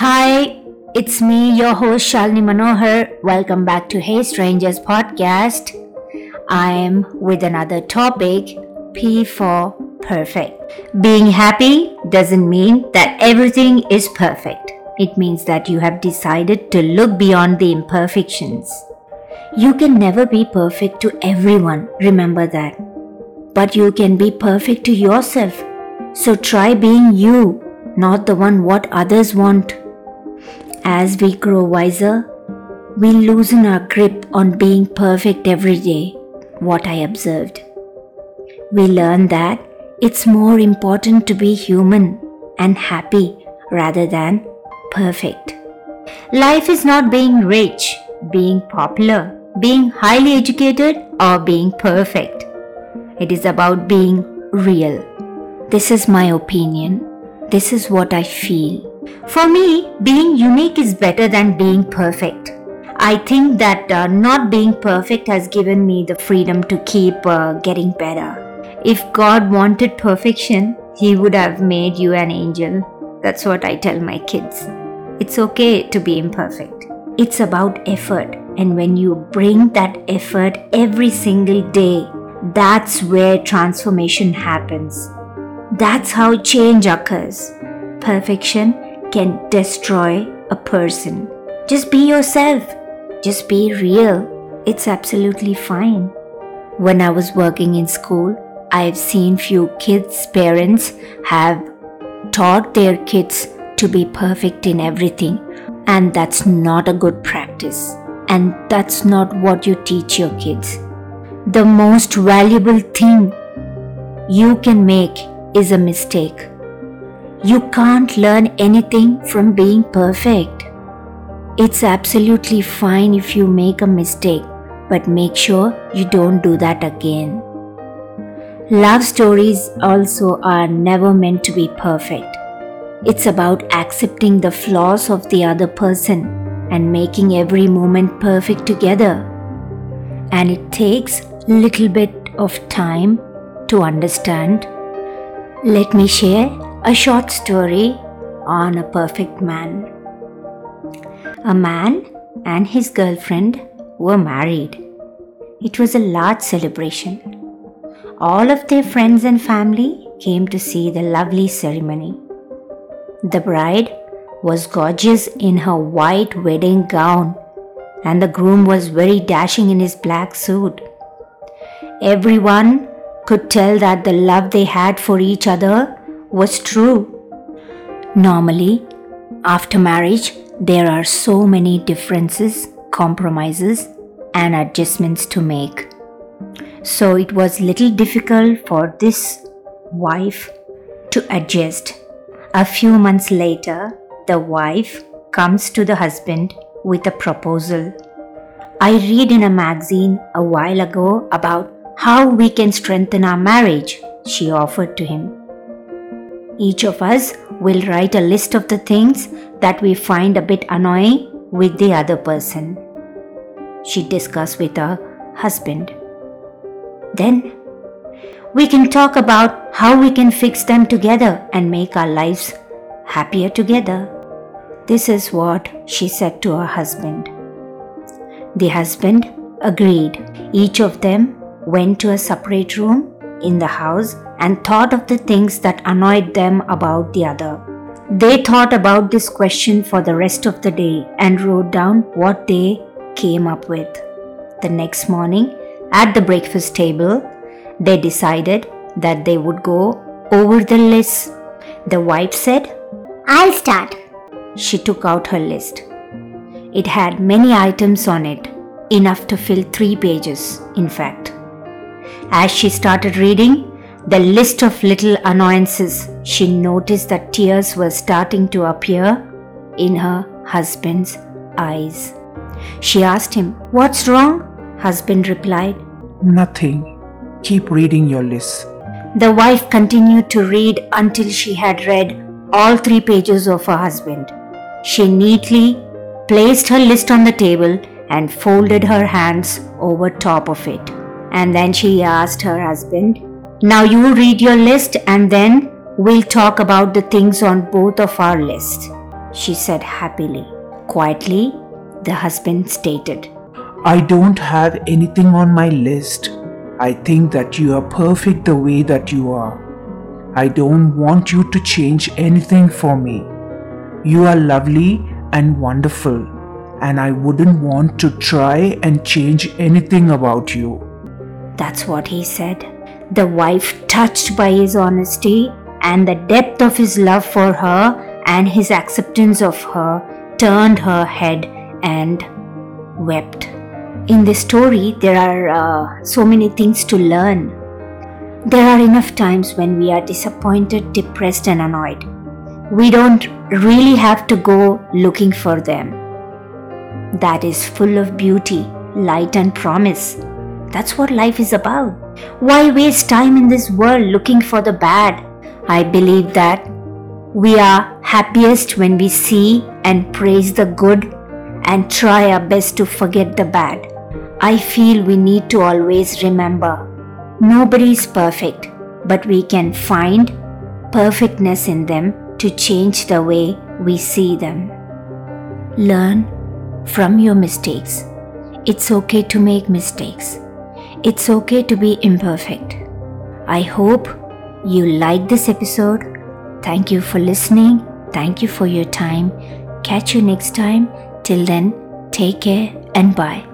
Hi, it's me, your host Shalini Manohar. Welcome back to Hey Strangers podcast. I am with another topic P for perfect. Being happy doesn't mean that everything is perfect. It means that you have decided to look beyond the imperfections. You can never be perfect to everyone, remember that. But you can be perfect to yourself. So try being you, not the one what others want. As we grow wiser, we loosen our grip on being perfect every day, what I observed. We learn that it's more important to be human and happy rather than perfect. Life is not being rich, being popular, being highly educated, or being perfect. It is about being real. This is my opinion. This is what I feel. For me, being unique is better than being perfect. I think that uh, not being perfect has given me the freedom to keep uh, getting better. If God wanted perfection, He would have made you an angel. That's what I tell my kids. It's okay to be imperfect. It's about effort, and when you bring that effort every single day, that's where transformation happens. That's how change occurs. Perfection can destroy a person. Just be yourself. Just be real. It's absolutely fine. When I was working in school, I've seen few kids' parents have taught their kids to be perfect in everything, and that's not a good practice. And that's not what you teach your kids. The most valuable thing you can make is a mistake. You can't learn anything from being perfect. It's absolutely fine if you make a mistake, but make sure you don't do that again. Love stories also are never meant to be perfect. It's about accepting the flaws of the other person and making every moment perfect together. And it takes a little bit of time to understand. Let me share a short story on a perfect man. A man and his girlfriend were married. It was a large celebration. All of their friends and family came to see the lovely ceremony. The bride was gorgeous in her white wedding gown, and the groom was very dashing in his black suit. Everyone could tell that the love they had for each other was true. Normally, after marriage, there are so many differences, compromises, and adjustments to make. So it was little difficult for this wife to adjust. A few months later, the wife comes to the husband with a proposal. I read in a magazine a while ago about how we can strengthen our marriage, she offered to him. Each of us will write a list of the things that we find a bit annoying with the other person. She discussed with her husband. Then we can talk about how we can fix them together and make our lives happier together. This is what she said to her husband. The husband agreed. Each of them went to a separate room in the house and thought of the things that annoyed them about the other. They thought about this question for the rest of the day and wrote down what they came up with. The next morning, at the breakfast table, they decided that they would go over the list. The wife said, I'll start. She took out her list. It had many items on it, enough to fill three pages, in fact. As she started reading, the list of little annoyances, she noticed that tears were starting to appear in her husband's eyes. She asked him, What's wrong? Husband replied, Nothing. Keep reading your list. The wife continued to read until she had read all three pages of her husband. She neatly placed her list on the table and folded her hands over top of it. And then she asked her husband, now you read your list and then we'll talk about the things on both of our lists. she said happily. Quietly, the husband stated, I don't have anything on my list. I think that you are perfect the way that you are. I don't want you to change anything for me. You are lovely and wonderful, and I wouldn't want to try and change anything about you. That's what he said. The wife, touched by his honesty and the depth of his love for her and his acceptance of her, turned her head and wept. In this story, there are uh, so many things to learn. There are enough times when we are disappointed, depressed, and annoyed. We don't really have to go looking for them. That is full of beauty, light, and promise. That's what life is about. Why waste time in this world looking for the bad? I believe that we are happiest when we see and praise the good and try our best to forget the bad. I feel we need to always remember nobody is perfect, but we can find perfectness in them to change the way we see them. Learn from your mistakes. It's okay to make mistakes. It's okay to be imperfect. I hope you liked this episode. Thank you for listening. Thank you for your time. Catch you next time. Till then, take care and bye.